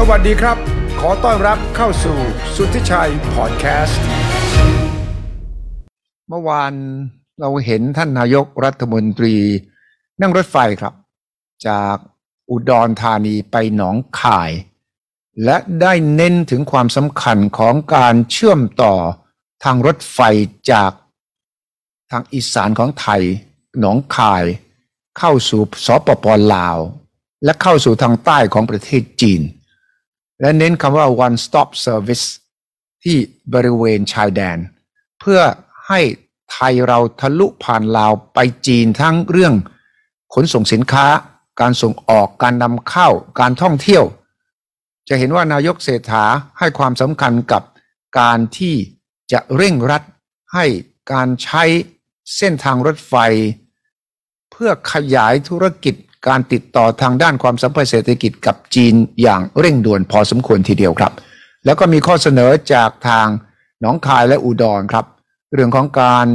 สวัสดีครับ ขอต้อนรับเข้าสู่สุทธิชัยพอดแคสต์ เมื่อวานเราเห็นท่านนายกรัฐมนตรี นั่งรถไฟครับ จากอุดรธานีไปหนองคาย และได้เน้นถึงความสำคัญของการเชื่อมต่อทางรถไฟจากทางอีสานของไทย หนองคาย เข้าสู่สปปลาว และเข้าสู่ทางใต้ของประเทศจีน และเน้นคำว่า one stop service ที่บริเวณชายแดน เพื่อให้ไทยเราทะลุผ่านลาวไปจีนทั้งเรื่อง ขนส่งสินค้า การส่งออกการนำเข้าการท่องเที่ยว จะเห็นว่านายกเศรษฐาให้ความสำคัญกับการที่จะเร่งรัดให้การใช้เส้นทางรถไฟ เพื่อขยายธุรกิจ การติดต่อทางด้านความสัมพันธ์เศรษฐกิจกับจีนอย่างเร่งด่วนพอสมควรทีเดียวครับ แล้วก็มีข้อเสนอจากทางหนองคายและอุดรครับ เรื่องของการ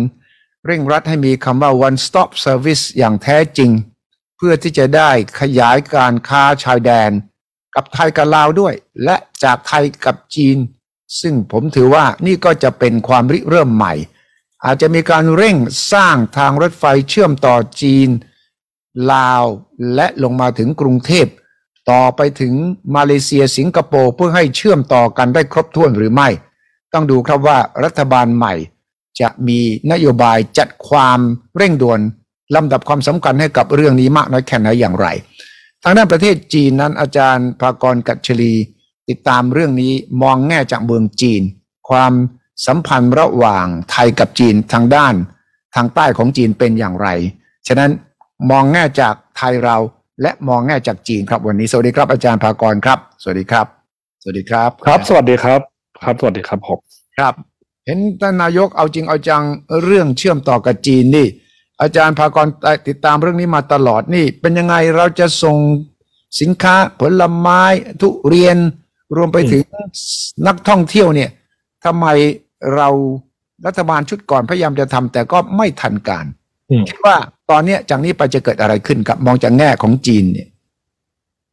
เร่งรัดให้มีคำว่า one stop service อย่างแท้จริง เพื่อที่จะได้ขยายการค้าชายแดน กับไทยกับลาวด้วย และจากไทยกับจีน ซึ่งผมถือว่านี่ก็จะเป็นความริเริ่มใหม่ อาจจะมีการเร่งสร้างทางรถไฟเชื่อมต่อจีน ลาวและลงมาถึงกรุงเทพ ต่อไปถึงมาเลเซียสิงคโปร์เพื่อให้เชื่อมต่อกันได้ครบถ้วนหรือไม่ ต้องดูครับว่ารัฐบาลใหม่ จะมีนโยบายจัดความเร่งด่วนลำดับความสำคัญให้กับเรื่องนี้มากน้อยแค่ไหนอย่างไร ทางด้านประเทศจีนนั้นอาจารย์ภากรกัจฉลี ติดตามเรื่องนี้มองแง่จากเมืองจีน ความสัมพันธ์ระหว่างไทยกับจีนทางด้าน ทางใต้ของจีนเป็นอย่างไร ฉะนั้น มองแง่จากไทยเรา และมองแง่จากจีนครับ วันนี้สวัสดีครับอาจารย์ภากรครับ สวัสดีครับ สวัสดีครับ ครับ สวัสดีครับ ครับสวัสดีครับผมครับ เห็นท่านนายกเอาจริงเอาจังเรื่องเชื่อมต่อกับจีนนี่ อาจารย์ภากรติดตามเรื่องนี้มาตลอดนี่ เป็นยังไงเราจะส่งสินค้าผลไม้ทุเรียนรวมไปถึงนักท่องเที่ยวเนี่ยทำไมเรารัฐบาลชุดก่อนพยายามจะทำแต่ก็ไม่ทันการอืมคิดว่า ตอนเนี้ยจากนี้ไปจะเกิดอะไรขึ้นกับ มองจากแง่ของจีนเนี่ย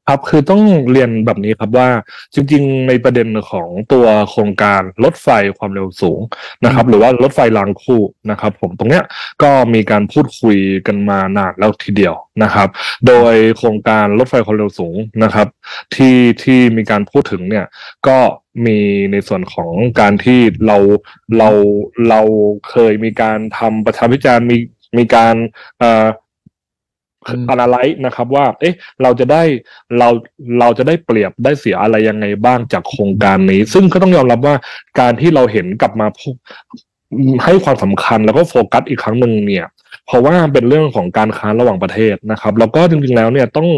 ครับคือต้องเรียนแบบนี้ครับว่าจริงๆในประเด็นของตัวโครงการรถไฟความเร็วสูงนะครับ หรือว่ารถไฟรางคู่นะครับ ผมตรงเนี้ยก็มีการพูดคุยกันมานานแล้วทีเดียวนะครับ โดยโครงการรถไฟความเร็วสูงนะครับ ที่ที่มีการพูดถึงเนี่ยก็มีในส่วนของการที่เราเราเราเคยมีการทำประชาพิจารณ์มี มีการเอ่ออืมอนาไลซ์นะครับ ว่า เอ๊ะ เราจะได้เราเราจะได้เปรียบได้เสียอะไรยังไงบ้างจากโครงการนี้ ซึ่งก็ต้องยอมรับว่าการที่เราเห็นกลับมาให้ความสำคัญแล้วก็โฟกัสอีกครั้งหนึ่งเนี่ย เพราะว่าเป็นเรื่องของการค้าระหว่างประเทศนะครับ แล้วก็จริงๆแล้วเนี่ยต้อง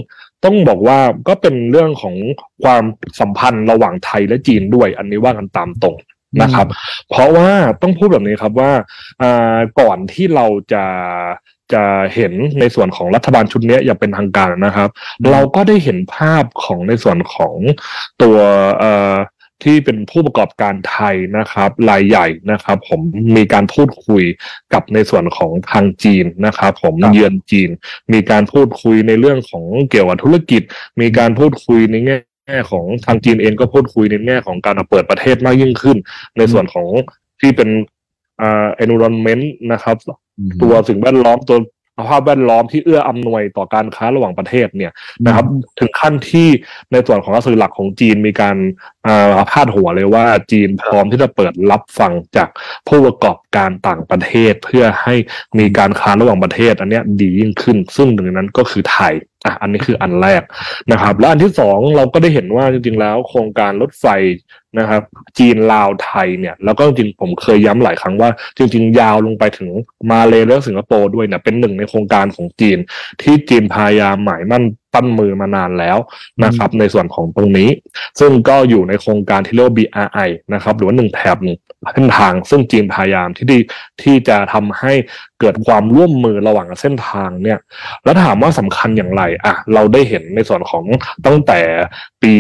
ต้องบอกว่าก็เป็นเรื่องของความสัมพันธ์ระหว่างไทยและจีนด้วย อันนี้ว่ากันตามตรง นะครับ เพราะว่าต้องพูดแบบนี้ครับว่าอ่าก่อนที่เราจะจะเห็นในส่วนของรัฐบาลชุดเนี้ยอย่างเป็นทางการนะครับอืมเราก็ได้เห็นภาพของในส่วนของตัวเอ่อที่เป็นผู้ประกอบการไทยนะครับรายใหญ่นะครับ ผมมีการพูดคุยกับในส่วนของทางจีนนะครับ ผมครับเยือนจีน มีการพูดคุยในเรื่องของเกี่ยวกับธุรกิจ มีการพูดคุยในแง่ แง่ของทางจีนเองก็พูดคุยในแง่ของการเปิดประเทศมากยิ่งขึ้น ในส่วนของที่เป็นอ่า environment นะครับ ตัวสิ่งแวดล้อมตัวสภาพแวดล้อมที่เอื้ออำนวยต่อการค้าระหว่างประเทศเนี่ยนะครับ ถึงขั้นที่ในส่วนของสื่อหลักของจีนมีการอ่าพาดหัวเลยว่าจีนพร้อมที่จะเปิดรับฟังจากผู้ประกอบการต่างประเทศ เพื่อให้มีการค้าระหว่างประเทศ อันเนี้ยดียิ่งขึ้น ซึ่งหนึ่งในนั้นก็คือไทย อะอันนี้คืออันแรกนะครับ และอันที่สองเราก็ได้เห็นว่าจริงๆแล้ว โครงการรถไฟ นะครับ จีนลาวไทยเนี่ยแล้วก็จริงๆผมเคยย้ำหลายครั้งว่า จริง ๆ ยาวลงไปถึงมาเลและสิงคโปร์ด้วยเนี่ยเป็นหนึ่งในโครงการของจีน ที่จีนพยายามหมายมั่นปั้นมือมานานแล้วนะครับ ในส่วนของตรงนี้ ซึ่งก็อยู่ในโครงการที่เรียกว่า BRI นะครับหรือว่าหนึ่งแถบหนึ่งเส้นทาง ซึ่งจีนพยายามที่ดีที่จะทำให้เกิดความร่วมมือระหว่างเส้นทางเนี่ย แล้วถามว่าสำคัญอย่างไรอะเราได้เห็นในส่วนของตั้งแต่ปี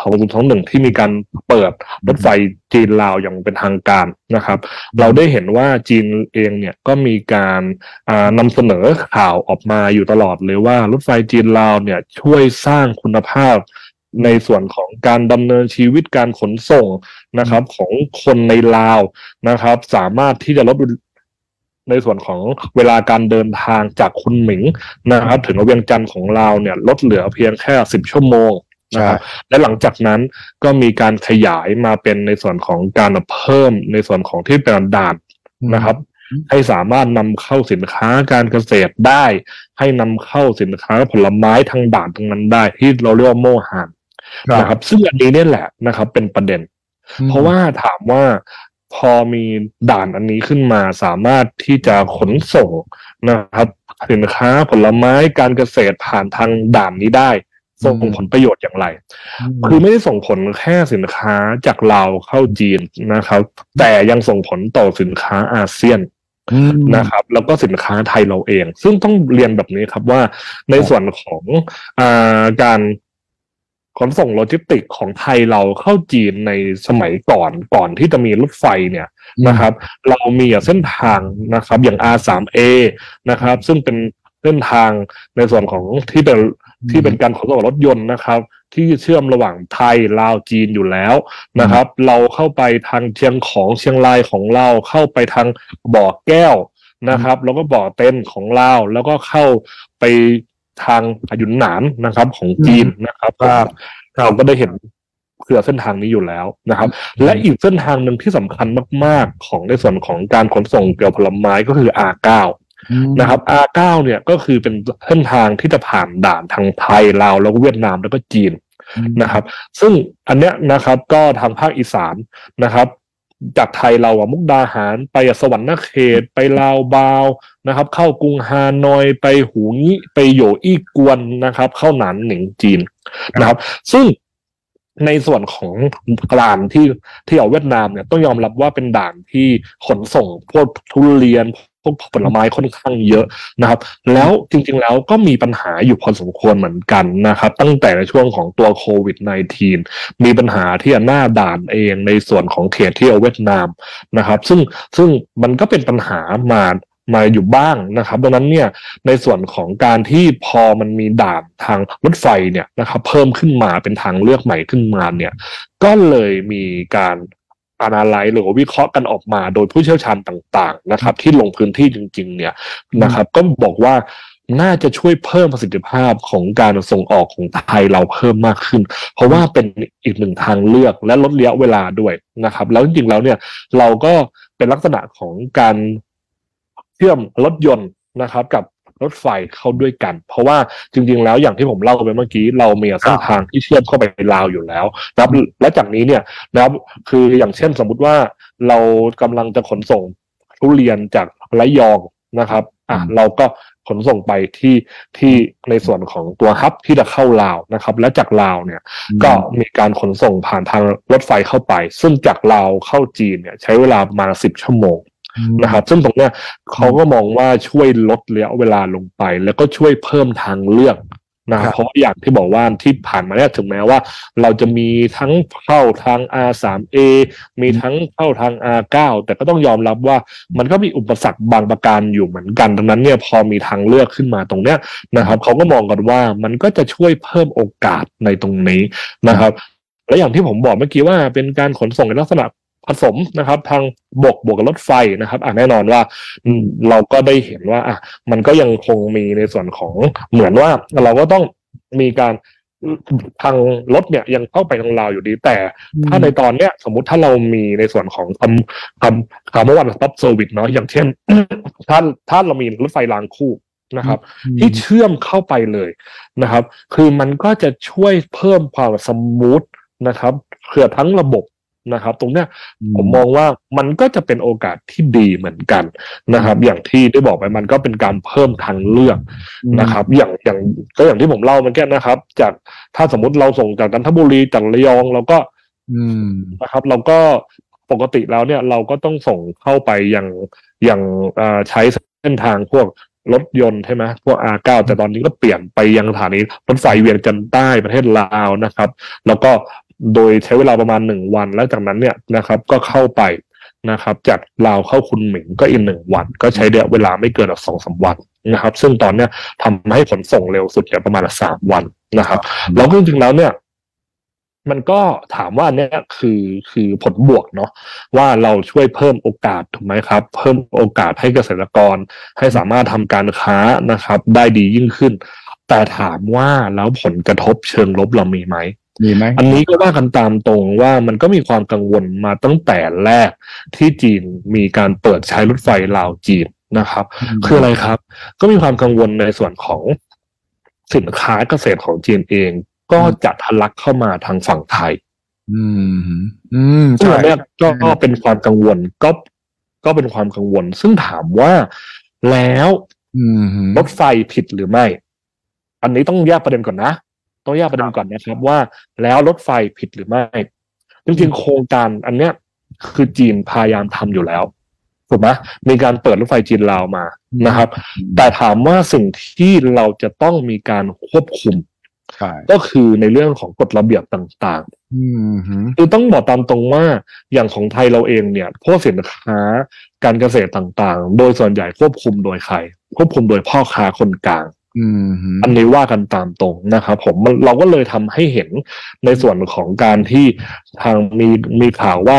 ของท้องหนึ่งที่มีการเปิดรถไฟจีนลาวอย่างเป็นทางการนะครับ เราได้เห็นว่าจีนเองเนี่ยก็มีการอ่านำเสนอข่าวออกมาอยู่ตลอดเลยว่ารถไฟจีนลาวเนี่ยช่วยสร้างคุณภาพในส่วนของการดำเนินชีวิตการขนส่งนะครับ ของคนในลาวนะครับ สามารถที่จะลดในส่วนของเวลาการเดินทางจากคุณหมิงนะครับ ถึงเวียงจันทร์ของเราเนี่ย ลดเหลือเพียงแค่สิบชั่วโมง นะครับและหลังจากนั้นก็มีการขยายมาเป็นในส่วนของการเพิ่มในส่วนของที่เป็นด่านนะครับให้สามารถนำเข้าสินค้าการเกษตรได้ ให้นำเข้าสินค้าผลไม้ทางด่านตรงนั้นได้ ที่เราเรียกว่าโมหานนะครับ ซึ่งอันนี้เนี่ยแหละนะครับ เป็นประเด็น เพราะว่าถามว่าพอมีด่านอันนี้ขึ้นมาสามารถที่จะขนส่งนะครับ สินค้าผลไม้การเกษตรผ่านทางด่านนี้ได้ ส่งผลประโยชน์อย่างไร คือไม่ได้ส่งผลแค่สินค้าจากลาวเข้าจีนนะครับ แต่ยังส่งผลต่อสินค้าอาเซียนนะครับ แล้วก็สินค้าไทยเราเอง ซึ่งต้องเรียนแบบนี้ครับว่าในส่วนของอาการขนส่งโลจิสติกของไทยเราเข้าจีนในสมัยก่อนก่อนที่จะมีรถไฟเนี่ยนะครับ เรามีเส้นทางนะครับ อย่าง R3A นะครับ ซึ่งเป็นเส้นทางในส่วนของที่เป็น ที่เป็นการขนส่งรถยนต์นะครับ ที่เชื่อมระหว่างไทยลาวจีนอยู่แล้วนะครับ เราเข้าไปทางเชียงของเชียงรายของเราเข้าไปทางบ่อแก้วนะครับ แล้วก็บ่อเต้นของเราแล้วก็เข้าไปทางพยุนหนานนะครับ ของจีนนะครับเราก็ได้เห็นเครือเส้นทางนี้อยู่แล้วนะครับ และอีกเส้นทางหนึ่งที่สำคัญมาก ๆ ของในส่วนของการขนส่งเกี่ยวผลไม้ก็คือ R9 นะครับ R9 เนี่ยก็คือเป็นเส้นทางที่จะผ่านด่านทางไทยลาวแล้วก็เวียดนามแล้วก็จีนนะครับ ซึ่งอันเนี้ยนะครับก็ทางภาคอีสานนะครับ จากไทยเราอะมุกดาหารไปสวรรค์นเขต ไปลาวบาวนะครับ เข้ากรุงฮานอยไปหูงี้ไปโยอี้กวนนะครับ เข้าหนานหนิงจีนนะครับ ซึ่งในส่วนของด่านที่ที่เอาเวียดนามเนี่ยต้องยอมรับว่าเป็นด่านที่ขนส่งพวกทุเรียน พวกผลไม้ค่อนข้างเยอะนะครับ แล้วจริงๆแล้วก็มีปัญหาอยู่พอสมควรเหมือนกันนะครับ ตั้งแต่ในช่วงของตัวโควิด -19 มีปัญหาที่หน้าด่านเองในส่วนของเขตที่เวียดนามนะครับ ซึ่งซึ่งมันก็เป็นปัญหามามาอยู่บ้างนะครับดังนั้นเนี่ยในส่วนของการที่พอมันมีด่านทางรถไฟเนี่ยนะครับเพิ่มขึ้นมาเป็นทางเลือกใหม่ขึ้นมาเนี่ยก็เลยมีการ อนาไลหรือวิเคราะห์กันออกมาโดยผู้เชี่ยวชาญต่างๆนะครับ ที่ลงพื้นที่จริง ๆ เนี่ยนะครับ ก็บอกว่าน่าจะช่วยเพิ่มประสิทธิภาพของการส่งออกของไทยเราเพิ่มมากขึ้น เพราะว่าเป็นอีกหนึ่งทางเลือกและลดระยะเวลาด้วยนะครับ แล้วจริงๆแล้วเนี่ยเราก็เป็นลักษณะของการเชื่อมรถยนต์นะครับ กับ รถไฟเข้าด้วยกัน เพราะว่าจริง ๆ แล้วอย่างที่ผมเล่าไปเมื่อกี้เรามีเส้นทางที่เชื่อมเข้าไปในลาวอยู่แล้วนะครับและจากนี้เนี่ยนะครับคืออย่างเช่นสมมุติว่าเรากำลังจะขนส่งทุเรียนจากระยองนะครับอะเราก็ขนส่งไปที่ที่ในส่วนของตัวฮับที่จะเข้าลาวนะครับ และจากลาวเนี่ยก็มีการขนส่งผ่านทางรถไฟเข้าไป ซึ่งจากลาวเข้าจีนเนี่ยใช้เวลาประมาณสิบชั่วโมง นะครับ ซึ่งตรงเนี้ยเขาก็มองว่าช่วยลดระยะเวลาลงไป แล้วก็ช่วยเพิ่มทางเลือกนะครับเพราะอย่างที่บอกว่าที่ผ่านมาเนี่ยถึงแม้ว่า เราจะมีทั้งเข้าทาง R3A มีทั้งเข้าทาง R9 แต่ก็ต้องยอมรับว่ามันก็มีอุปสรรคบางประการอยู่เหมือนกันดังนั้นเนี่ยพอมีทางเลือกขึ้นมาตรงเนี้ยนะครับเขาก็มองกันว่ามันก็จะช่วยเพิ่มโอกาสในตรงนี้นะครับและอย่างที่ผมบอกเมื่อกี้ว่าเป็นการขนส่งในลักษณะ ผสมนะครับ ทางบกบวกกับรถไฟนะครับอ่าแน่นอนว่าเราก็ได้เห็นว่าอะมันก็ยังคงมีในส่วนของเหมือนว่าเราก็ต้องมีการทางรถเนี่ยยังเข้าไปทางลาวอยู่ดี แต่ถ้าในตอนเนี้ย สมมุติถ้าเรามีในส่วนของคำคำคำว่า one stop service เนาะอย่างเช่นถ้าถ้าเรามีรถไฟรางคู่นะครับ ที่เชื่อมเข้าไปเลยนะครับ คือมันก็จะช่วยเพิ่มความสมูทนะครับเผื่อทั้งระบบ นะครับ ตรงเนี้ยผมมองว่ามันก็จะเป็นโอกาสที่ดีเหมือนกันนะครับ อย่างที่ได้บอกไปมันก็เป็นการเพิ่มทางเลือกนะครับ อย่างอย่างก็อย่างที่ผมเล่าเมื่อกี้นะครับ จากถ้าสมมติเราส่งจากจันทบุรีจากระยองเราก็นะครับ เราก็ปกติแล้วเนี่ยเราก็ต้องส่งเข้าไปอย่างอย่างใช้เส้นทางพวกรถยนต์ใช่ไหมพวก R9 แต่ตอนนี้ก็เปลี่ยนไปยังสถานีรถไฟเวียงจันทร์ใต้ประเทศลาวนะครับ แล้วก็ โดยใช้เวลาประมาณหนึ่งวัน แล้วจากนั้นเนี่ยนะครับ ก็เข้าไปนะครับ จากลาวเข้าคุณหมิงก็อีกหนึ่งวัน ก็ใช้เวลาไม่เกินสองสาวันนะครับ ซึ่งตอนเนี้ยทำให้ขนส่งเร็วสุดเนี่ยประมาณสามวันนะครับ แล้วจริงๆแล้วเนี่ยมันก็ถามว่าเนี่ยคือคือผลบวกเนาะว่าเราช่วยเพิ่มโอกาสถูกไหมครับ เพิ่มโอกาสให้เกษตรกร ให้สามารถทำการค้านะครับ ได้ดียิ่งขึ้น แต่ถามว่าแล้วผลกระทบเชิงลบเรามีไหม มีไหมอันนี้ก็ว่ากันตามตรงว่ามันก็มีความกังวลมาตั้งแต่แรกที่จีนมีการเปิดใช้รถไฟลาวจีนนะครับ คืออะไรครับ ก็มีความกังวลในส่วนของสินค้าเกษตรของจีนเอง ก็จะทะลักเข้ามาทางฝั่งไทย อืม อืมซึ่งใช่อันเนี้ยก็ก็เป็นความกังวลก็ก็เป็นความกังวล ซึ่งถามว่าแล้วอืมรถไฟผิดหรือไม่ อันนี้ต้องแยกประเด็นก่อนนะ ต้องแยกประเด็นก่อนนะครับว่าแล้วรถไฟผิดหรือไม่จริงๆโครงการอันเนี้ยคือจีนพยายามทำอยู่แล้วถูกไหมมีการเปิดรถไฟจีนลาวมานะครับ แต่ถามว่าสิ่งที่เราจะต้องมีการควบคุมใช่ก็คือในเรื่องของกฎระเบียบต่างๆอืมคือต้องบอกตามตรงว่าอย่างของไทยเราเองเนี่ยพวกสินค้าการเกษตรต่างๆ โดยส่วนใหญ่ควบคุมโดยใคร ควบคุมโดยพ่อค้าคนกลาง อืมอันนี้ว่ากันตามตรงนะครับผมมันเราก็เลยทำให้เห็นในส่วนของการที่ทางมีมีข่าวว่า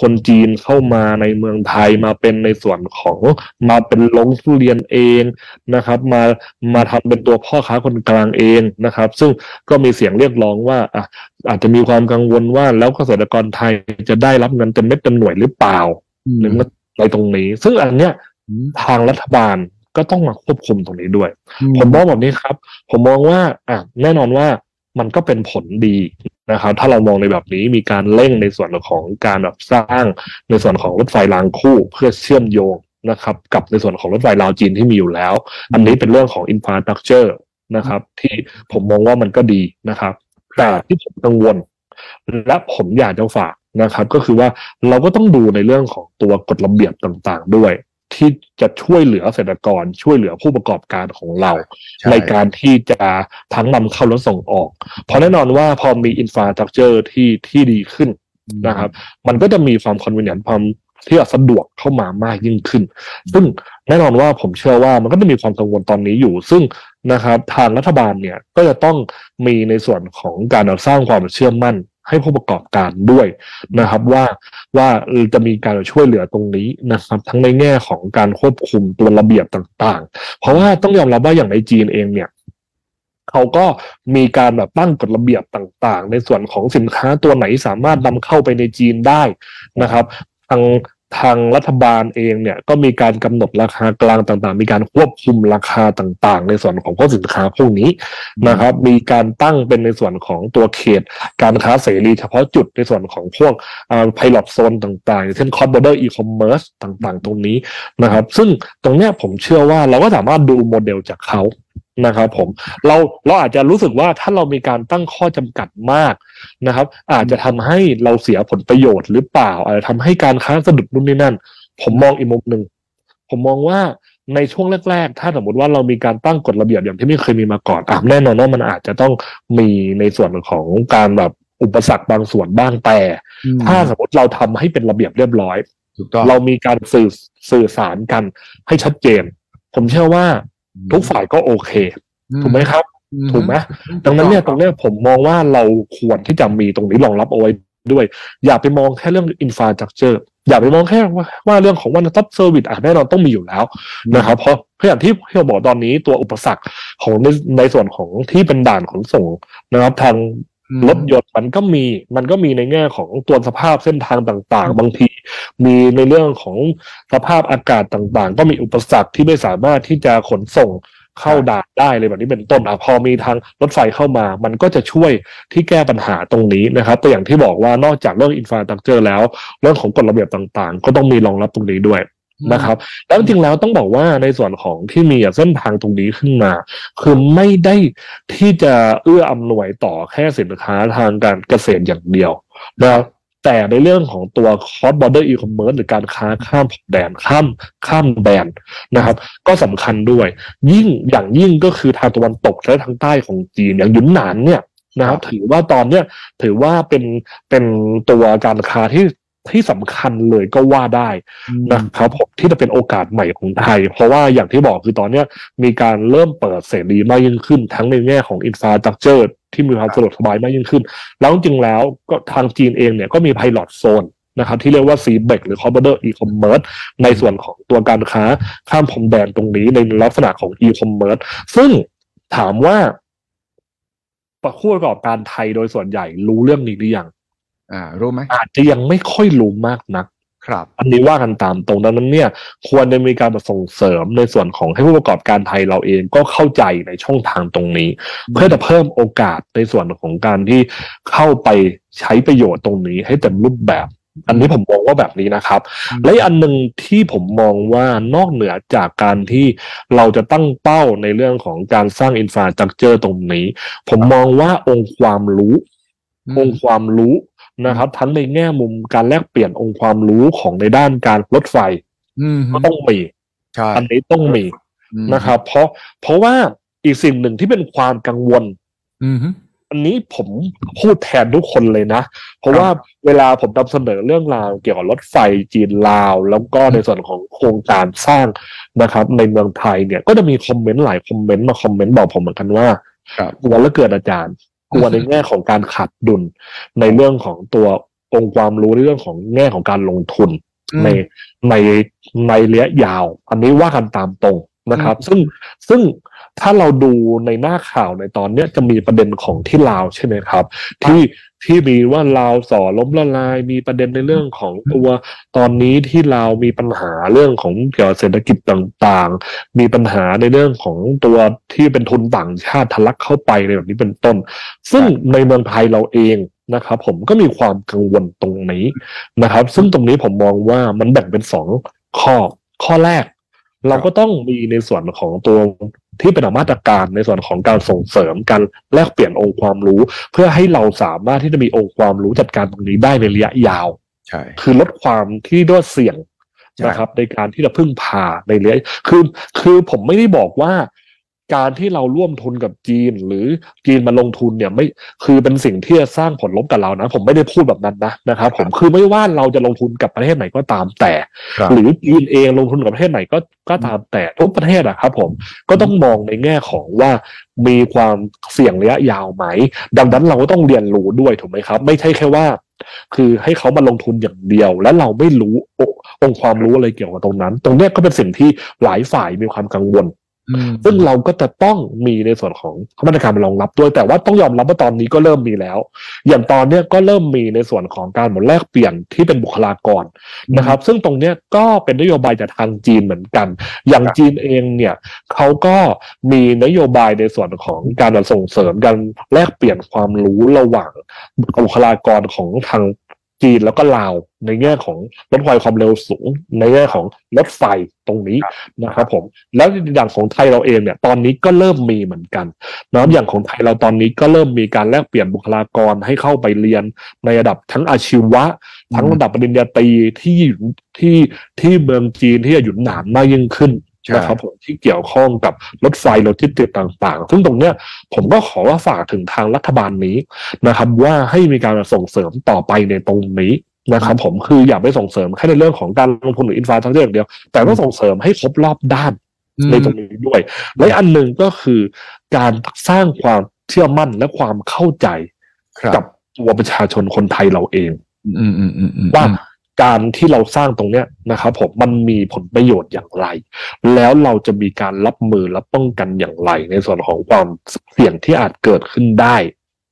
คนจีนเข้ามาในเมืองไทยมาเป็นในส่วนของมาเป็นลงทุเรียนเองนะครับ มามาทำเป็นตัวพ่อค้าคนกลางเองนะครับ ซึ่งก็มีเสียงเรียกร้องว่าอะอาจจะมีความกังวลว่าแล้วเกษตรกรไทยจะได้รับเงินเต็มเม็ดเต็มหน่วยหรือเปล่าหรืออะไรตรงนี้ ซึ่งอันเนี้ยทางรัฐบาล ก็ต้องมาควบคุมตรงนี้ด้วย ผมมองแบบนี้ครับ ผมมองว่าอะแน่นอนว่ามันก็เป็นผลดีนะครับถ้าเรามองในแบบนี้มีการเร่งในส่วนของการแบบสร้างในส่วนของรถไฟรางคู่เพื่อเชื่อมโยงนะครับ กับในส่วนของรถไฟลาวจีนที่มีอยู่แล้ว อันนี้เป็นเรื่องของอินฟ a สตรักเจอร์นะครับ ที่ผมมองว่ามันก็ดีนะครับ แต่ที่ผมกังวล และผมอยากจะฝากนะครับ ก็คือว่าเราก็ต้องดูในเรื่องของตัวกฎระเบียบต่างๆ ด้วย ที่จะช่วยเหลือเกษตรกร ช่วยเหลือผู้ประกอบการของเราใช่ในการที่จะทั้งนำเข้าและส่งออก เพราะแน่นอนว่าพอมีอินฟ a สตรักเจอร์ที่ที่ดีขึ้นนะครับ มันก็จะมีความ convenient ความที่สะดวกเข้ามามากยิ่งขึ้น ซึ่งแน่นอนว่าผมเชื่อว่ามันก็จะมีความกังวลตอนนี้อยู่ ซึ่งนะครับ ทางรัฐบาลเนี่ยก็จะต้องมีในส่วนของการสร้างความเชื่อมั่น ให้ผู้ประกอบการด้วยนะครับ ว่าว่าจะมีการช่วยเหลือตรงนี้นะครับ ทั้งในแง่ของการควบคุมตัวระเบียบต่างๆ เพราะว่าต้องยอมรับว่าอย่างในจีนเองเนี่ยเขาก็มีการแบบตั้งกฎระเบียบต่าง ๆ ในส่วนของสินค้าตัวไหนสามารถนำเข้าไปในจีนได้นะครับ ทาง ทางรัฐบาลเองเนี่ยก็มีการกำหนดราคากลางต่างๆ มีการควบคุมราคาต่างๆ ในส่วนของพวกสินค้าพวกนี้นะครับ มีการตั้งเป็นในส่วนของตัวเขต การค้าเสรีเฉพาะจุดในส่วนของพวกไพลอตโซนต่างๆ เช่น cross-border e-commerce ต่างๆ ตรงนี้นะครับ ซึ่งตรงเนี้ยผมเชื่อว่าเราก็สามารถดูโมเดลจากเขา นะครับผมเราเราอาจจะรู้สึกว่าถ้าเรามีการตั้งข้อจำกัดมากนะครับ อาจจะทำให้เราเสียผลประโยชน์หรือเปล่า อาจจะทำให้การค้าสะดุดนู่นนี่นั่น ผมมองอีกมุมหนึ่งผมมองว่าในช่วงแรก ๆ ถ้าสมมติว่าเรามีการตั้งกฎระเบียบอย่างที่ไม่เคยมีมาก่อนอะแน่นอนว่ามันอาจจะต้องมีในส่วนของการแบบอุปสรรคบางส่วนบ้างแต่ ถ้าสมมติเราทำให้เป็นระเบียบเรียบร้อยถูกต้องเรามีการสื่อสื่อสารกันให้ชัดเจน ผมเชื่อว่า ทุกฝ่ายก็โอเค ถูกไหมครับ ถูกไหมดังนั้นเนี่ยตรงเนี้ยผมมองว่าเราควรที่จะมีตรงนี้รองรับเอาไว้ด้วย อย่าไปมองแค่เรื่องอินฟา s t ั u เจอร์อย่าไปมองแค่ว่าว่าเรื่องของ one stop service อะแน่นอนต้องมีอยู่แล้วนะครับเพราะเพราะอย่างที่ที่เราบอกตอนนี้ตัวอุปสรรคของในในส่วนของที่เป็นด่านขนส่งนะครับ ทาง รถยนต์มันก็มีมันก็มีในแง่ของตัวสภาพเส้นทางต่างๆ บางที มีในเรื่องของสภาพอากาศต่างๆ ก็มีอุปสรรคที่ไม่สามารถที่จะขนส่งเข้าด่านได้เลยแบบนี้เป็นต้นอะพอมีทางรถไฟเข้ามา มันก็จะช่วยที่แก้ปัญหาตรงนี้นะครับตัวอย่างที่บอกว่านอกจากเรื่องอินฟา s t ั u เจอร์แล้ว เรื่องของกฎระเบียบต่างๆ ก็ต้องมีรองรับตรงนี้ด้วย นะครับ แล้วจริงๆแล้วต้องบอกว่าในส่วนของที่มีเส้นทางตรงนี้ขึ้นมา คือไม่ได้ที่จะเอื้ออำนวยต่อแค่สินค้าทางการเกษตรอย่างเดียวนะครับแต่ในเรื่องของตัว cross border e-commerce หรือการค้าข้ามแดนข้ามข้ามแดนนะครับ ก็สำคัญด้วย ยิ่งอย่างยิ่งก็คือทางตะวันตกและทางใต้ของจีนอย่างยุนหนานเนี่ยนะครับ ถือว่าตอนเนี้ยถือว่าเป็นเป็นตัวการค้าที่ ที่สำคัญเลยก็ว่าได้นะครับผมที่จะเป็นโอกาสใหม่ของไทย เพราะว่าอย่างที่บอกคือตอนเนี้ยมีการเริ่มเปิดเสรีมากยิ่งขึ้น ทั้งในแง่ของอินฟา s t ั u เจอร์ที่มีความสะดวกสบายมากยิ่งขึ้น แล้วจริงๆแล้วก็ทางจีนเองเนี่ยก็มี pilot zone นะครับที่เรียกว่า c b e c หรือ Border e-commerce ในส่วนของตัวการค้าข้ามพรมแดนตรงนี้ในลักษณะของ e-commerce ซึ่งถามว่าผู้ประกอบการไทยโดยส่วนใหญ่รู้เรื่องนี้หรือยัง อ่ารู้ไหมอาจจะยังไม่ค่อยรู้มากนักครับอันนี้ว่ากันตามตรงดังนั้นเนี่ย ควรจะมีการส่งเสริมในส่วนของให้ผู้ประกอบการไทยเราเองก็เข้าใจในช่องทางตรงนี้ เพื่อจะเพิ่มโอกาสในส่วนของการที่เข้าไปใช้ประโยชน์ตรงนี้ให้เต็มรูปแบบ อันนี้ผมมองว่าแบบนี้นะครับอืมและอีกอันหนึ่งที่ผมมองว่านอกเหนือจากการที่เราจะตั้งเป้าในเรื่องของการสร้างอินฟราสตรักเจอร์ตรงนี้ ผมมองว่าองค์ความรู้ องค์ความรู้ นะครับ ทั้งในแง่มุมการแลกเปลี่ยนองค์ความรู้ของในด้านการรถไฟอืมก็ต้องมีใช่อันนี้ต้องมีอืมนะครับ เพราะเพราะว่าอีกสิ่งหนึ่งที่เป็นความกังวลอืมอันนี้ผมพูดแทนทุกคนเลยนะ เพราะว่าเวลาผมนำเสนอเรื่องราวเกี่ยวกับรถไฟจีนลาว แล้วก็ในส่วนของโครงการสร้างนะครับ ในเมืองไทยเนี่ยก็จะมีคอมเมนต์หลายคอมเมนต์มาคอมเมนต์บอกผมเหมือนกันว่าครับกลัวแล้วเกิดอาจารย์ กลัวในแง่ของการขาดดุลในเรื่องของตัวองค์ความรู้ในเรื่องของแง่ของการลงทุนอืมในในในระยะยาว อันนี้ว่ากันตามตรงนะครับ ซึ่งซึ่ง ถ้าเราดูในหน้าข่าวในตอนเนี้ยจะมีประเด็นของที่ลาวใช่ไหมครับ ที่ที่มีว่าลาวสอล้มละลาย มีประเด็นในเรื่องของตัวตอนนี้ที่ลาวมีปัญหาเรื่องของเกี่ยวกับเศรษฐกิจต่างๆ มีปัญหาในเรื่องของตัวที่เป็นทุนต่างชาติทะลักเข้าไปในแบบนี้เป็นต้น ซึ่งในเมืองไทยเราเองนะครับ ผมก็มีความกังวลตรงนี้นะครับ ซึ่งตรงนี้ผมมองว่ามันแบ่งเป็นสองข้อข้อแรกเราก็ต้องมีในส่วนของตัว ที่เป็นมาตรการในส่วนของการส่งเสริมการแลกเปลี่ยนองค์ความรู้ เพื่อให้เราสามารถที่จะมีองค์ความรู้จัดการตรงนี้ได้ในระยะยาวใช่คือลดความที่ด้วยเสี่ยงใช่นะครับ ในการที่จะพึ่งพาในระยะคือคือผมไม่ได้บอกว่า การที่เราร่วมทุนกับจีน หรือจีนมาลงทุนเนี่ยไม่คือเป็นสิ่งที่จะสร้างผลลบกับเรานะ ผมไม่ได้พูดแบบนั้นนะนะครับ ผมคือไม่ว่าเราจะลงทุนกับประเทศไหนก็ตามแต่ครับหรือจีนเองลงทุนกับประเทศไหนก็ก็ตามแต่ทุกประเทศอะครับผมก็ต้องมองในแง่ของว่ามีความเสี่ยงระยะยาวไหม ดังนั้นเราก็ต้องเรียนรู้ด้วยถูกไหมครับ ไม่ใช่แค่ว่าคือให้เขามาลงทุนอย่างเดียว และเราไม่รู้ององค์ความรู้อะไรเกี่ยวกับตรงนั้น ตรงเนี้ยก็เป็นสิ่งที่หลายฝ่ายมีความกังวลอืม ซึ่งเราก็จะต้องมีในส่วนของมาตรการรองรับด้วยแต่ว่าต้องยอมรับว่าตอนนี้ก็เริ่มมีแล้ว อย่างตอนเนี้ยก็เริ่มมีในส่วนของการหมดแลกเปลี่ยนที่เป็นบุคลากรนะครับ ซึ่งตรงเนี้ยก็เป็นนโยบายจากทางจีนเหมือนกัน อย่างจีนเองเนี่ยเขาก็มีนโยบายในส่วนของการส่งเสริมการแลกเปลี่ยนความรู้ระหว่างบุคลากรของทาง จีนแล้วก็ลาวในแง่ของรถไฟความเร็วสูง ในแง่ของรถไฟตรงนี้นะครับผมแล้วอย่างของไทยเราเองเนี่ยตอนนี้ก็เริ่มมีเหมือนกันนะครับอย่างของไทยเราตอนนี้ก็เริ่มมีการแลกเปลี่ยนบุคลากรให้เข้าไปเรียนในระดับทั้งอาชีวะ ทั้งระดับปริญญาตรีที่อยู่ที่ที่เมืองจีนที่หยุนหนานมากยิ่งขึ้นใช่ นะครับผมที่เกี่ยวข้องกับรถไฟโลจิสติกส์ต่างๆ ซึ่งตรงเนี้ยผมก็ขอว่าฝากถึงทางรัฐบาลนี้นะครับ ว่าให้มีการส่งเสริมต่อไปในตรงนี้นะครับผมคืออย่าไปส่งเสริมแค่ในเรื่องของการลงทุนหรือ infrastructure อย่างเดียว แต่ต้องส่งเสริมให้ครบรอบด้านในตรงนี้ด้วย และอีกอันหนึ่งก็คือการสร้างความเชื่อมั่นและความเข้าใจครับกับตัวประชาชนคนไทยเราเองอืมอืมอืมอืมว่า การที่เราสร้างตรงเนี้ยนะครับผมมันมีผลประโยชน์อย่างไร แล้วเราจะมีการรับมือและป้องกันอย่างไร ในส่วนของความเสี่ยงที่อาจเกิดขึ้นได้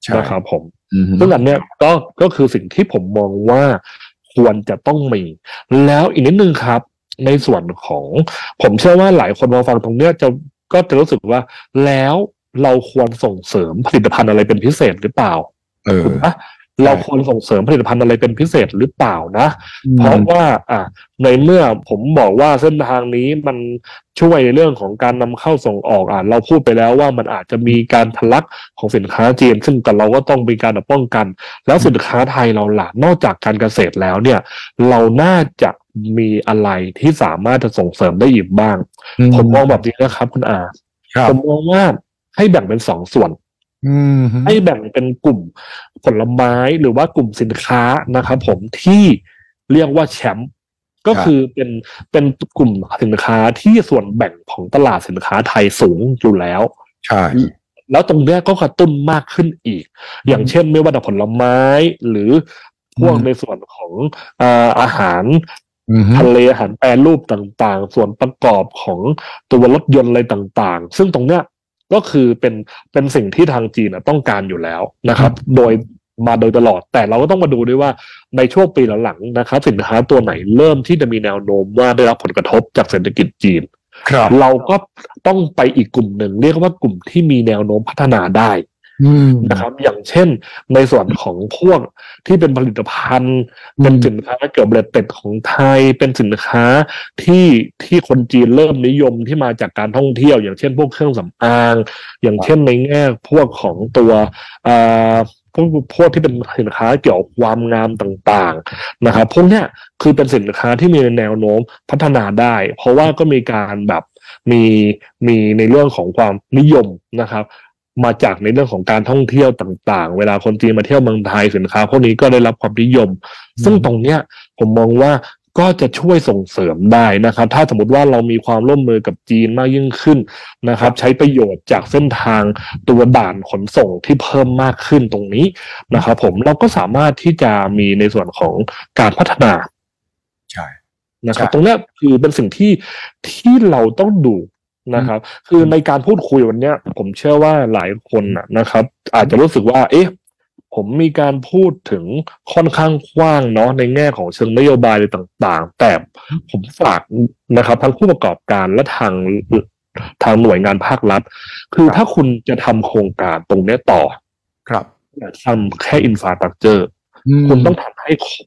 ใช่นะครับผมอืมซึ่งอันเนี้ยก็ก็คือสิ่งที่ผมมองว่าควรจะต้องมี แล้วอีกนิดนึงครับ ในส่วนของผมเชื่อว่าหลายคนมาฟังตรงเนี้ยจะก็จะรู้สึกว่าแล้วเราควรส่งเสริมผลิตภัณฑ์อะไรเป็นพิเศษหรือเปล่าเออถูกปะ เราควรส่งเสริมผลิตภัณฑ์อะไรเป็นพิเศษหรือเปล่านะ เพราะว่าอะในเมื่อผมบอกว่าเส้นทางนี้มันช่วยในเรื่องของการนำเข้าส่งออกอะเราพูดไปแล้วว่ามันอาจจะมีการทะลักของสินค้าจีน ซึ่งแต่เราก็ต้องมีการป้องกัน แล้วสินค้าไทยเราล่ะนอกจากการเกษตรแล้วเนี่ย เราน่าจะมีอะไรที่สามารถจะส่งเสริมได้อีกบ้าง ผมมองแบบนี้นะครับคุณอาครับผมมองว่าให้แบ่งเป็นสองส่วนอืม ให้แบ่งเป็นกลุ่มผลไม้หรือว่ากลุ่มสินค้านะครับผมที่เรียกว่าแชมป์ก็คือเป็นเป็นกลุ่มสินค้าที่ส่วนแบ่งของตลาดสินค้าไทยสูงอยู่แล้วใช่แล้วตรงเนี้ยก็กระตุ้นมากขึ้นอีก อย่างเช่นไม่ว่าแต่ผลไม้หรือพวกอืมในส่วนของอ่าอาหารอืมฮึทะเลอาหารแปรรูปต่างๆ ส่วนประกอบของตัวรถยนต์อะไรต่างๆ ซึ่งตรงเนี้ย ก็คือเป็นเป็นสิ่งที่ทางจีนน่ะต้องการอยู่แล้วนะครับ โดยมาโดยตลอด แต่เราก็ต้องมาดูด้วยว่าในช่วงปีหลังๆนะครับ สินค้าตัวไหนเริ่มที่จะมีแนวโน้มว่าได้รับผลกระทบจากเศรษฐกิจจีนครับเราก็ต้องไปอีกกลุ่มหนึ่ง เรียกว่ากลุ่มที่มีแนวโน้มพัฒนาได้อืม นะครับ อย่างเช่นในส่วนของพวกที่เป็นผลิตภัณฑ์อืมเป็นสินค้าเกี่ยวกับเป็ดของไทย เป็นสินค้าที่ที่คนจีนเริ่มนิยมที่มาจากการท่องเที่ยว อย่างเช่น พวกเครื่องสำอาง อย่างเช่นในแง่พวกของตัวอ่าพวกพวกที่เป็นสินค้าเกี่ยวกับความงามต่างๆนะครับพวกเนี้ยคือเป็นสินค้าที่มีแนวโน้มพัฒนาได้ เพราะว่าก็มีการแบบมีมีในเรื่องของความนิยมนะครับ มาจากในเรื่องของการท่องเที่ยวต่าง ๆ เวลาคนจีนมาเที่ยวเมืองไทยสินค้าพวกนี้ก็ได้รับความนิยม ซึ่งตรงเนี้ยผมมองว่าก็จะช่วยส่งเสริมได้นะครับ ถ้าสมมติว่าเรามีความร่วมมือกับจีนมากยิ่งขึ้นนะครับ ใช้ประโยชน์จากเส้นทางตัวด่านขนส่งที่เพิ่มมากขึ้นตรงนี้นะครับ ผมเราก็สามารถที่จะมีในส่วนของการพัฒนาใช่นะครับใช่ตรงเนี้ยคือเป็นสิ่งที่ที่เราต้องดู นะครับ คือในการพูดคุยวันเนี้ย ผมเชื่อว่าหลายคนนะนะครับ อาจจะรู้สึกว่า เอ๊ะผมมีการพูดถึงค่อนข้างกว้างเนาะในแง่ของเชิงนโยบายอะไรต่างๆ แต่ผมฝากนะครับ ทั้งผู้ประกอบการและทางทางหน่วยงานภาครัฐ คือถ้าคุณจะทำโครงการตรงเนี้ยต่อ ครับอย่าทำแค่อินฟาสตรักเจอร์มคุณต้องทำให้ครบ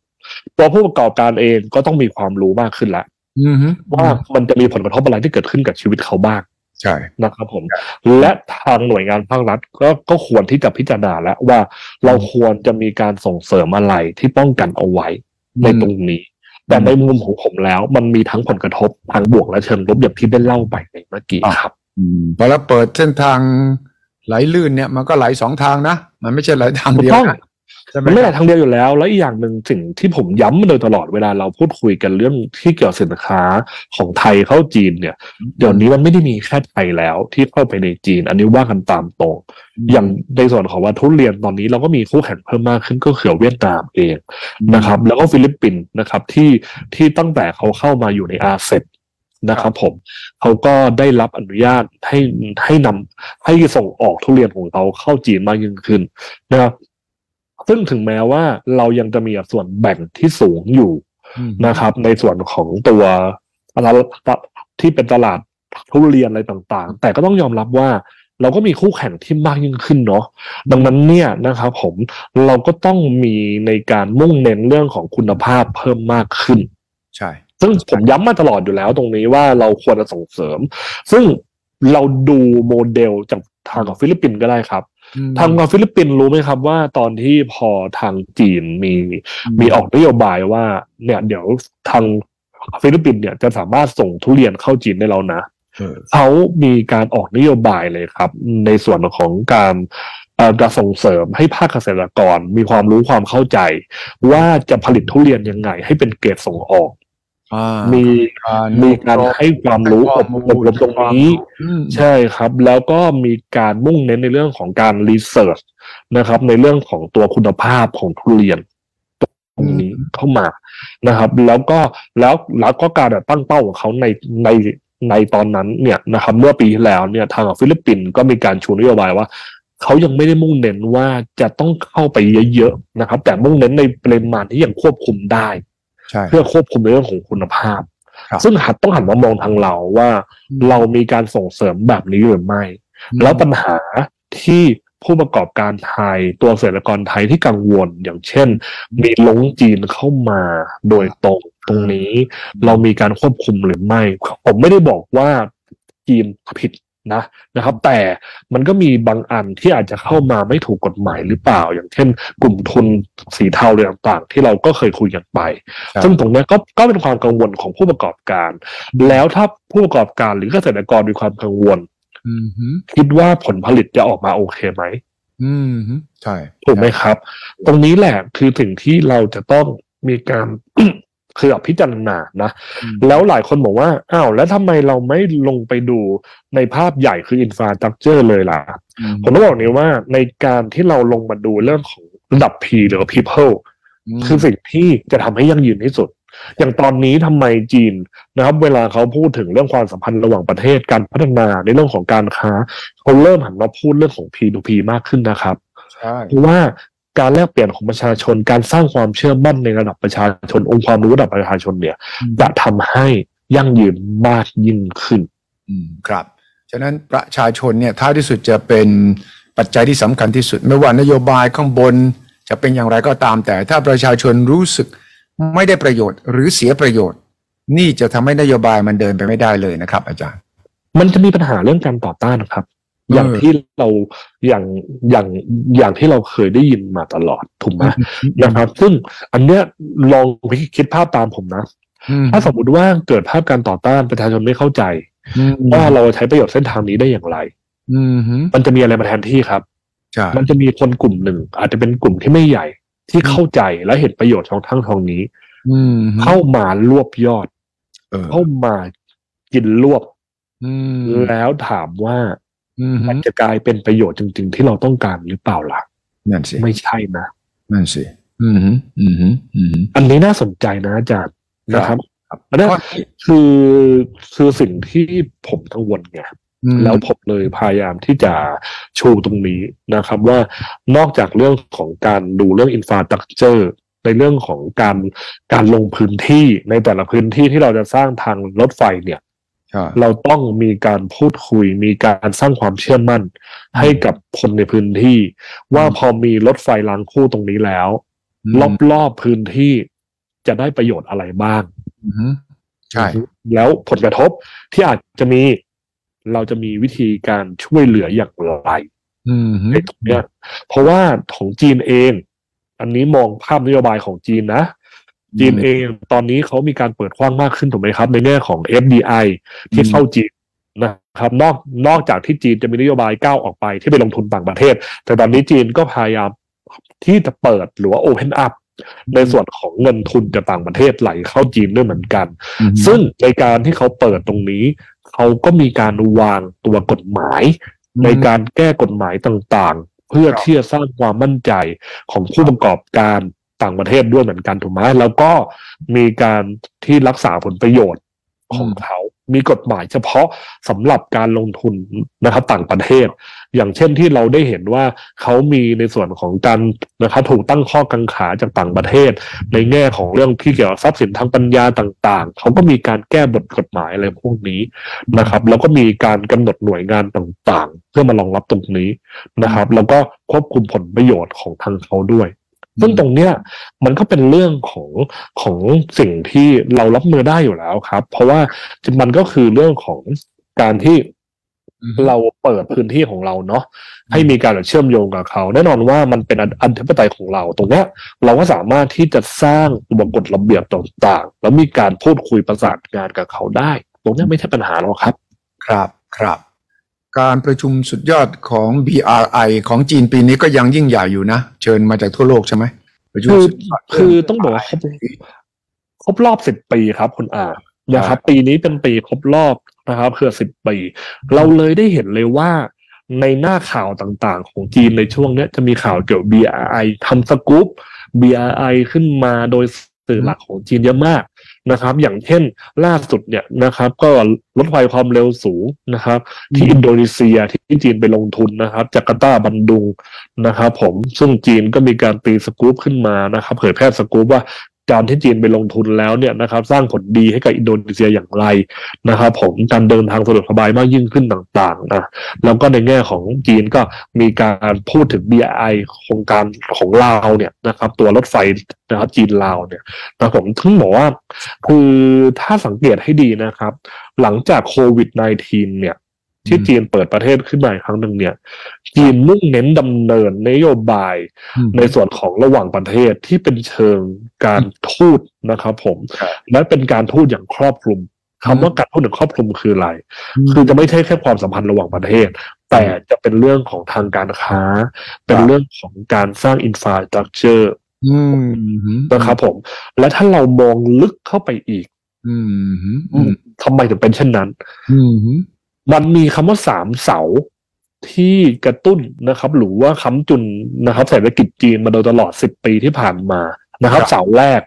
ตัวผู้ประกอบการเองก็ต้องมีความรู้มากขึ้นแล้วอืมฮึ ว่ามันจะมีผลกระทบอะไรที่เกิดขึ้นกับชีวิตเขาบ้างใช่นะครับผม และทางหน่วยงานภาครัฐก็ก็ควรที่จะพิจารณาแล้วว่าเราควรจะมีการส่งเสริมอะไรที่ป้องกันเอาไว้ในตรงนี้ แต่ในมุมของผมแล้ว มันมีทั้งผลกระทบทางบวกและเชิงลบอย่างที่ได้เล่าไปในเมื่อกี้ครับอืมพอเราเปิดเส้นทางไหลลื่นเนี่ยมันก็ไหลสองทางนะ มันไม่ใช่ไหลทางเดียวถูกต้องนะใช่ไห มมันไม่ได้ทางเดียวอยู่แล้ว แล้วอีกอย่างหนึ่งสิ่งที่ผมย้ำมาโดยตลอดเวลาเราพูดคุยกันเรื่องที่เกี่ยวกับสินค้าของไทยเข้าจีนเนี่ย เดี๋ยวนี้มันไม่ได้มีแค่ไทยแล้วที่เข้าไปในจีน อันนี้ว่ากันตามตรง อย่างในส่วนของว่าทุเรียนตอนนี้เราก็มีคู่แข่งเพิ่มมากขึ้นก็คือเวียดนามเองนะครับ แล้วก็ฟิลิปปินส์นะครับที่ที่ตั้งแต่เขาเข้ามาอยู่ในอาเซนะครับผมเขาก็ได้รับอนุญาตให้ให้นำให้ส่งออกทุเรียนของเขาเข้าจีนมากยิ่งขึ้นนะครับ ซึ่งถึงแม้ว่าเรายังจะมีส่วนแบ่งที่สูงอยู่อืมนะครับ ในส่วนของตัวตลาดที่เป็นตลาดทุเรียนอะไรต่างๆ แต่ก็ต้องยอมรับว่าเราก็มีคู่แข่งที่มากยิ่งขึ้นเนาะดังนั้นเนี่ยนะครับผมเราก็ต้องมีในการมุ่งเน้นเรื่องของคุณภาพเพิ่มมากขึ้น ใช่ ซึ่งผมย้ำมาตลอดอยู่แล้วตรงนี้ว่าเราควรจะส่งเสริม ซึ่งเราดูโมเดลจากทางของฟิลิปปินส์ก็ได้ครับอืม ทางของฟิลิปปินส์รู้ไหมครับว่าตอนที่พอทางจีนมีมีออกนโยบายว่า เนี่ย เดี๋ยวทางฟิลิปปินส์เนี่ยจะสามารถส่งทุเรียนเข้าจีนได้แล้วนะเออเขามีการออกนโยบายเลยครับ ในส่วนของการเอ่อจะส่งเสริมให้ภาคเกษตรกรมีความรู้ความเข้าใจ ว่าจะผลิตทุเรียนยังไง ให้เป็นเกรดส่งออกอ่า มีการมีการให้ความรู้อบอบรมตรงนี้อืมใช่ครับ แล้วก็มีการมุ่งเน้นในเรื่องของการรีเสิร์ชนะครับ ในเรื่องของตัวคุณภาพของทุเรียนตรงนี้เข้ามานะครับ แล้วก็แล้วแล้วก็การตั้งเป้าของเขาในในในตอนนั้นเนี่ยนะครับเมื่อปีที่แล้วเนี่ยทางฟิลิปปินส์ก็มีการชูนโยบายว่าเขายังไม่ได้มุ่งเน้นว่าจะต้องเข้าไปเยอะๆนะครับ แต่มุ่งเน้นในปริมาณที่ยังควบคุมได้ใช่ เพื่อควบคุมในเรื่องของคุณภาพครับซึ่งหัดต้องหันมามองทางเราว่าเรามีการส่งเสริมแบบนี้หรือไม่ แล้วปัญหาที่ผู้ประกอบการไทย ตัวเกษตรกรไทยที่กังวลอย่างเช่น มีลงจีนเข้ามาโดยตรงตรงนี้ เรามีการควบคุมหรือไม่ ผมไม่ได้บอกว่าจีนผิด นะนะครับ แต่มันก็มีบางอันที่อาจจะเข้ามาไม่ถูกกฎหมายหรือเปล่า อย่างเช่น กลุ่มทุนสีเทาอะไรต่าง ๆ ที่เราก็เคยคุยกันไปครับซึ่งตรงเนี้ยก็ก็เป็นความกังวลของผู้ประกอบการ แล้วถ้าผู้ประกอบการหรือเกษตรกรมีความกังวลอืมฮึคิดว่าผลผลิตจะออกมาโอเคไหมอืมฮึใช่ถูกไหมครับ ตรงนี้แหละคือสิ่งที่เราจะต้องมีการ คือแบบพิจารณานะอืมแล้วหลายคนบอกว่าอ้าวแล้วทำไมเราไม่ลงไปดูในภาพใหญ่คืออินฟราสตรักเจอร์เลยล่ะ ผมต้องบอกนี้ว่าในการที่เราลงมาดูเรื่องของระดับ P หรือว่า people คือสิ่งที่จะทำให้ยั่งยืนที่สุดอย่างตอนนี้ทำไมจีนนะครับ เวลาเขาพูดถึงเรื่องความสัมพันธ์ระหว่างประเทศการพัฒนาในเรื่องของการค้าเขาเริ่มหันมาพูดเรื่องของ P2P มากขึ้นนะครับใช่เพราะว่า การแลกเปลี่ยนของประชาชน การสร้างความเชื่อมั่นในระดับประชาชน องค์ความรู้ระดับประชาชนเนี่ยจะทำให้ยั่งยืนมากยิ่งขึ้น อืมครับ ฉะนั้นประชาชนเนี่ยท้ายที่สุดจะเป็นปัจจัยที่สำคัญที่สุด ไม่ว่านโยบายข้างบน จะเป็นอย่างไรก็ตาม แต่ถ้าประชาชนรู้สึกไม่ได้ประโยชน์ หรือเสียประโยชน์ นี่จะทำให้นโยบายมันเดินไปไม่ได้เลยนะครับ อาจารย์ มันจะมีปัญหาเรื่องการต่อต้านนะครับเอออย่างที่เราอย่างอย่างอย่างที่เราเคยได้ยินมาตลอดถูกไหมนะครับ ซึ่งอันเนี้ยลองคิดภาพตามผมนะอืมถ้าสมมติว่าเกิดภาพการต่อต้านประชาชนไม่เข้าใจอืมว่าเราใช้ประโยชน์เส้นทางนี้ได้อย่างไรอืมฮึมันจะมีอะไรมาแทนที่ครับใช่มันจะมีคนกลุ่มหนึ่ง อาจจะเป็นกลุ่มที่ไม่ใหญ่ที่เข้าใจและเห็นประโยชน์ของทั้งทองนี้อืมฮึเข้ามารวบยอดเออเข้ามากินรวบอืมแล้วถามว่าอื มฮึมันจะกลายเป็นประโยชน์จริง ๆ ที่เราต้องการหรือเปล่าล่ะนั่นสิไม่ใช่นะนั่นสิอืมฮึอืมฮึอืมฮึอันนี้น่าสนใจนะอาจารย์นะครับครับอันนี้ข้อคือคือสิ่งที่ผมกังวลไงอืมแล้วผมเลยพยายามที่จะชูตรงนี้นะครับ ว่านอกจากเรื่องของการดูเรื่องอินฟราสตรักเจอร์ในเรื่องของการการลงพื้นที่ในแต่ละพื้นที่ที่เราจะสร้างทางรถไฟเนี่ยใช่ เราต้องมีการพูดคุย มีการสร้างความเชื่อมั่น ให้กับคนในพื้นที่ ว่าพอมีรถไฟรางคู่ตรงนี้แล้ว รอบๆพื้นที่จะได้ประโยชน์อะไรบ้างอืมฮึใช่แล้วผลกระทบที่อาจจะมีเราจะมีวิธีการช่วยเหลืออย่างไรอืมฮึในตรงเนี้ยเพราะว่าของจีนเอง อันนี้มองภาพนโยบายของจีนนะ จีนเองตอนนี้เขามีการเปิดกว้างมากขึ้นถูกไหมครับ ในแง่ของ FDI ที่เข้าจีนนะครับนอกนอกจากที่จีนจะมีนโยบายก้าวออกไปที่ไปลงทุนต่างประเทศ แต่ตอนนี้จีนก็พยายามที่จะเปิดหรือว่า Open Up ในส่วนของเงินทุนจากต่างประเทศไหลเข้าจีนด้วยเหมือนกันอืมฮึซึ่งในการที่เขาเปิดตรงนี้ เขาก็มีการวางตัวกฎหมาย ในการแก้กฎหมายต่างๆ เพื่อครับที่จะสร้างความมั่นใจของผู้ประกอบการ ต่างประเทศด้วยเหมือนกันถูกไหมแล้วก็มีการที่รักษาผลประโยชน์ของเขามีกฎหมายเฉพาะสำหรับการลงทุนนะครับต่างประเทศ อย่างเช่นที่เราได้เห็นว่าเขามีในส่วนของการนะครับถูกตั้งข้อกังขาจากต่างประเทศ ในแง่ของเรื่องที่เกี่ยวกับทรัพย์สินทางปัญญาต่างๆ เขาก็มีการแก้บทกฎหมายอะไรพวกนี้นะครับ แล้วก็มีการกำหนดหน่วยงานต่างๆ เพื่อมารองรับตรงนี้นะครับ แล้วก็ควบคุมผลประโยชน์ของทางเขาด้วย ซึ่งตรงเนี้ยมันก็เป็นเรื่องของของสิ่งที่เรารับมือได้อยู่แล้วครับ เพราะว่ามันก็คือเรื่องของการที่อืมฮึเราเปิดพื้นที่ของเราเนาะให้มีการเชื่อมโยงกับเขา แน่นอนว่ามันเป็นอันธิปไตยของเรา ตรงเนี้ยเราก็สามารถที่จะสร้างตัวกฎระเบียบต่างๆ แล้วมีการพูดคุยประสานงานกับเขาได้ ตรงเนี้ยไม่ใช่ปัญหาหรอกครับ ครับครับ การประชุมสุดยอดของ BRI ของจีนปีนี้ก็ยังยิ่งใหญ่อยู่นะ เชิญมาจากทั่วโลกใช่ไหมประชุมคือสุดยดคือต้องบอกว่าครบครบรอบสิบปีครับคุณอานะครับ ปีนี้เป็นปีครบรอบนะครับคือสิบปี เราเลยได้เห็นเลยว่าในหน้าข่าวต่างๆ ของจีนในช่วงเนี้ยจะมีข่าวเกี่ยวกับ BRI ทำสกู๊ป BRI ขึ้นมาโดยสื่อหลักของจีนเยอะมาก นะครับ อย่างเช่นล่าสุดเนี่ยนะครับ ก็รถไฟความเร็วสูงนะครับ ที่อินโดนีเซียที่จีนไปลงทุนนะครับ จาการ์ตาบันดุงนะครับ ผมซึ่งจีนก็มีการตีสกู๊ปขึ้นมานะครับ เผยแพร่สกู๊ปว่า การที่จีนไปลงทุนแล้วเนี่ยนะครับ สร้างผลดีให้กับอินโดนีเซียอย่างไรนะครับ ผมการเดินทางสะดวกสบายมากยิ่งขึ้นต่างๆนะแล้วก็ในแง่ของจีนก็มีการพูดถึง BRI โครงการของลาวเนี่ยนะครับ ตัวรถไฟนะครับจีนลาวเนี่ยนะผมถึงบอกว่า คือถ้าสังเกตให้ดีนะครับ หลังจากโควิด -19 เนี่ย ที่อืมจีนเปิดประเทศขึ้นมาอีกครั้งหนึ่งเนี่ย จีนมุ่งเน้นดำเนินนโยบายอืมในส่วนของระหว่างประเทศที่เป็นเชิงการทูตนะครับผมครับและเป็นการทูตอย่างครอบคลุมคำว่าการทูตอย่างครอบคลุมคืออะไรมคือจะไม่ใช่แค่ความสัมพันธ์ระหว่างประเทศ แต่จะเป็นเรื่องของทางการค้า เป็นเรื่องของการสร้าง infrastructure อืมนะครับผม และถ้าเรามองลึกเข้าไปอีกอืมอืมทำไมถึงเป็นเช่นนั้นอื มมันมีคำว่าสามเสาที่กระตุ้นนะครับ หรือว่าค้ำจุนนะครับเศรษฐกิจจีนมาโดยตลอดสิบปีที่ผ่านมานะครับ เสาแรก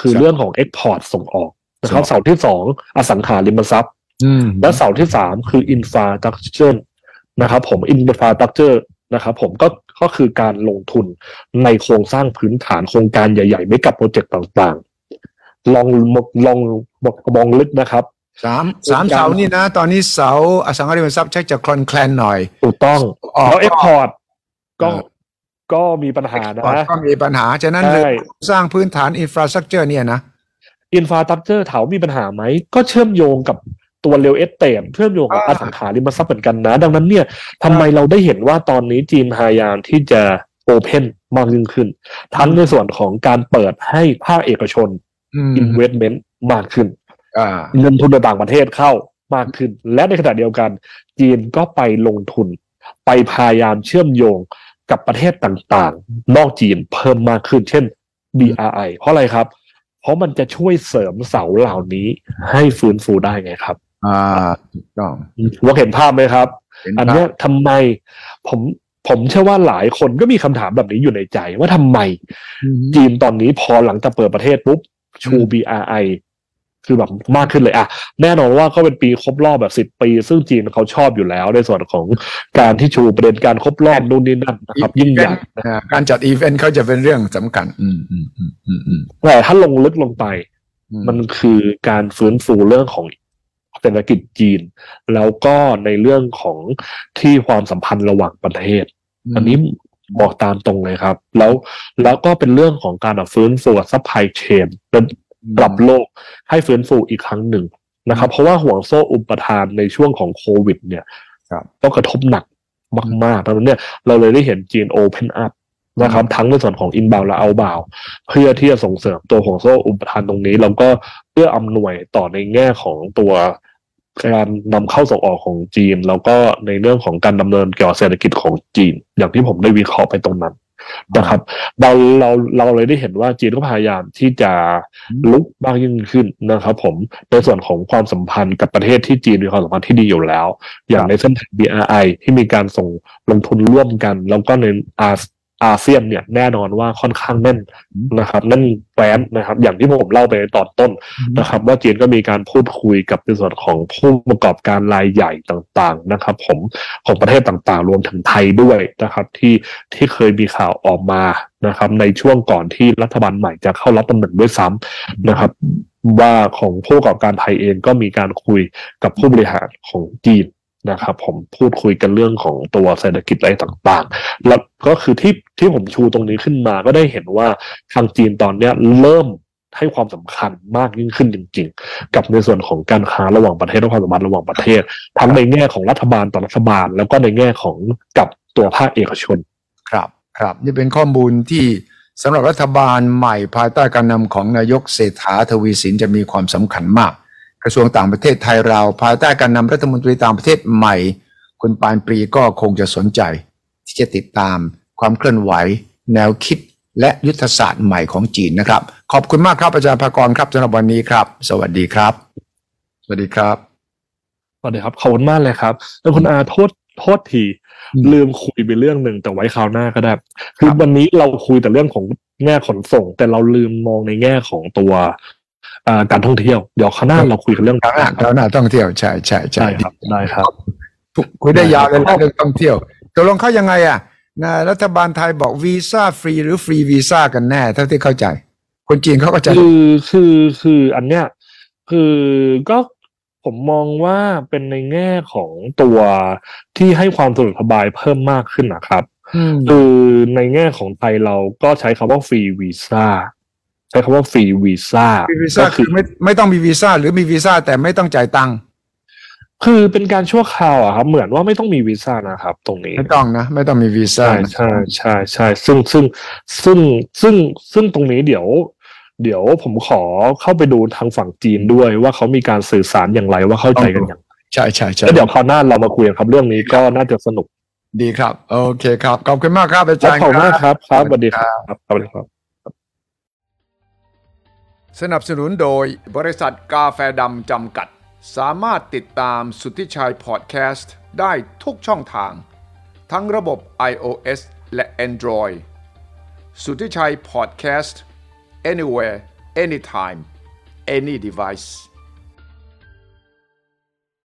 คือเรื่องของ export ส่งออกนะครับ เสาที่สองอสังหาริมทรัพย์อืมและเสาที่สามคืออินฟาต r ั c เจอร์นะครับผมอินฟาต r ั c เจอร์นะครับผมก็ก็คือการลงทุนในโครงสร้างพื้นฐานโครงการใหญ่ๆ mega project ต่างๆ ลองลองมองลึกนะครับ สามสามเสานี่นะ ตอนนี้เสาอสังหาริมทรัพย์ชักจะคลอนแคลนหน่อย ถูกต้องออกแล้ว export ก็เออก็มีปัญหานะก็มีปัญหา ฉะนั้นใช่เลยสร้างพื้นฐานอินฟราสตรักเจอร์เนี่ยนะอินฟาต r ั c เจอร์ถามว่ามีปัญหาไหม ก็เชื่อมโยงกับตัว real estate เชื่อมโยงกับอ่าอสังหาริมทรัพย์เหมือนกันนะ ดังนั้นเนี่ยทำไมเราได้เห็นว่าตอนนี้จีนพยายามที่จะ open มากยิ่งขึ้น ทั้งในส่วนของการเปิดให้ภาคเอกชนอืม investment มากขึ้นอ่า เงินทุนจากต่างประเทศเข้ามากขึ้น และในขณะเดียวกัน จีนก็ไปลงทุน ไปพยายามเชื่อมโยงกับประเทศต่างๆ นอกจีนเพิ่มมากขึ้น เช่น BRI เพราะอะไรครับ เพราะมันจะช่วยเสริมเสาเหล่านี้ให้ฟื้นฟูได้ไงครับ อ่าถูกต้องว่าเห็นภาพไหมครับเห็นอันภาเนี้พยทำไมผมผมเชื่อว่าหลายคนก็มีคำถามแบบนี้อยู่ในใจ ว่าทำไมจีนตอนนี้พอหลังจากเปิดประเทศปุ๊บชูอืม BRI คือแบบมากขึ้นเลยอะแน่นอนว่าก็เป็นปีครบรอบแบบสิบ10ปี ซึ่งจีนเขาชอบอยู่แล้ว ในส่วนของการที่ชูประเด็นการครบรอบนู่นนี่นั่นนะครับ ยิ่งใหญ่อ่าการจัดอีเวนต์เขาจะเป็นเรื่องสำคัญ อืมอืมอืมอืมอืมแต่ถ้าลงลึกลงไปอืมันคือการฟื้นฟูเรื่องของเศรษฐกิจจีน แล้วก็ในเรื่องของที่ความสัมพันธ์ระหว่างประเทศ อันนี้บอกตามตรงเลยครับ แล้วแล้วก็เป็นเรื่องของการแบบฟื้นฟู supply chain ระดับโลกให้ฟื้นฟูอีกครั้งหนึ่งนะครับ เพราะว่าห่วงโซ่อุปทานในช่วงของโควิด เนี่ยครับก็กระทบหนักมากๆดังนั้นเนี่ยเราเลยได้เห็นจีนโอเพนอัพนะครับ ทั้งในส่วนของอินบาวและเอาบาวเพื่อที่จะส่งเสริมตัวห่วงโซ่อุปทานตรงนี้แล้วก็เพื่ออำนวยต่อในแง่ของตัวการนำเข้าส่งออกของจีน แล้วก็ในเรื่องของการดำเนินเกี่ยวกับเศรษฐกิจของจีน อย่างที่ผมได้วิเคราะห์ไปตรงนั้น นะครับ เราเราเราเลยได้เห็นว่าจีนก็พยายามที่จะลุกมากยิ่งขึ้นนะครับ ผมในส่วนของความสัมพันธ์กับประเทศที่จีนมีความสัมพันธ์ที่ดีอยู่แล้ว อย่างในเส้นทาง BRI ที่มีการส่งลงทุนร่วมกัน แล้วก็ในอา อาเซียนเนี่ยแน่นอนว่าค่อนข้างแน่นนะครับแน่นแฟ้นนะครับ อย่างที่ผมเล่าไปในตอนต้นนะครับ ว่าจีนก็มีการพูดคุยกับในส่วนของผู้ประกอบการรายใหญ่ต่างๆนะครับ ผมของประเทศต่างๆ รวมถึงไทยด้วยนะครับ ที่ที่เคยมีข่าวออกมานะครับ ในช่วงก่อนที่รัฐบาลใหม่จะเข้ารับตำแหน่งด้วยซ้ำนะครับว่าของผู้ประกอบการไทยเองก็มีการคุยกับผู้บริหารของจีน นะครับผมพูดคุยกันเรื่องของตัวเศรษฐกิจอะไรต่างๆ แล้วก็คือที่ที่ผมชูตรงนี้ขึ้นมาก็ได้เห็นว่าทางจีนตอนเนี้ยเริ่มให้ความสำคัญมากยิ่งขึ้นจริง ๆ กับในส่วนของการค้าระหว่างประเทศและความสัมพันธ์ระหว่างประเทศ ทั้งในแง่ของรัฐบาลต่อรัฐบาล แล้วก็ในแง่ของกับตัวภาคเอกชน ครับครับนี่เป็นข้อมูลที่สำหรับรัฐบาลใหม่ภายใต้การนำของนายกเศรษฐาทวีสินจะมีความสำคัญมาก กระทรวงต่างประเทศไทยเราภายใต้การนำรัฐมนตรีต่างประเทศใหม่ คุณปานปรีก็คงจะสนใจ ที่จะติดตามความเคลื่อนไหว แนวคิดและยุทธศาสตร์ใหม่ของจีนนะครับ ขอบคุณมากครับอาจารย์ภากรครับสำหรับวันนี้ครับ สวัสดีครับ สวัสดีครับสวัสดีครับขอบคุณมากเลยครับ แล้วคุณอาโทษโทษทีอืมลืมคุยไปเรื่องหนึ่งแต่ไว้คราวหน้าก็ได้คือครับวันนี้เราคุยแต่เรื่องของแง่ขนส่ง แต่เราลืมมองในแง่ของตัวอ่า การท่องเที่ยวเดี๋ยวคราวหน้าเราคุยกันเรื่องคราวหน้าคราวหน้าต้องเที่ยวใช่ใช่ใช่ใช่ครับได้ครับคุยได้ยาวเลยนะเรื่องท่องเที่ยวตกลงเขายังไงอะนะรัฐบาลไทยบอกวีซ่าฟรีหรือฟรีวีซ่ากันแน่เท่าที่เข้าใจ คนจีนเขาก็จะคือคือคืออันเนี้ยคือก็ผมมองว่าเป็นในแง่ของตัวที่ให้ความสะดวกสบายเพิ่มมากขึ้นนะครับอืมคือในแง่ของไทยเราก็ใช้คำว่าฟรีวีซ่า ใช้คำว่าฟรีวีซ่าฟรีวีซ่าก็คือไม่ไม่ต้องมีวีซ่าหรือมีวีซ่าแต่ไม่ต้องจ่ายตังค์คือเป็นการชั่วคราวอะครับ เหมือนว่าไม่ต้องมีวีซ่านะครับ ตรงนี้ไม่ต้องนะ ไม่ต้องมีวีซ่าใช่นะใช่ใช่ใช่ซึ่งซึ่งซึ่งซึ่งซึ่งตรงนี้เดี๋ยว เดี๋ยวผมขอเข้าไปดูทางฝั่งจีนด้วยว่าเขามีการสื่อสารอย่างไรว่าเข้าใจกันอย่างไรใช่ใช่ใช่แล้วเดี๋ยวคราวหน้าเรามาคุยกันครับ เรื่องนี้ก็น่าจะสนุกดีครับ โอเคครับขอบคุณมากครับอาครัจาบรย์ขอบคุณมากครับครับสสวัวัสสดีดีคครัรับบสวัสดีครับ สนับสนุนโดยบริษัทกาแฟดำจำกัด สามารถติดตามสุทธิชัยพอดแคสต์ได้ทุกช่องทาง ทั้งระบบ iOS และ Android สุทธิชัยพอดแคสต์ anywhere anytime any device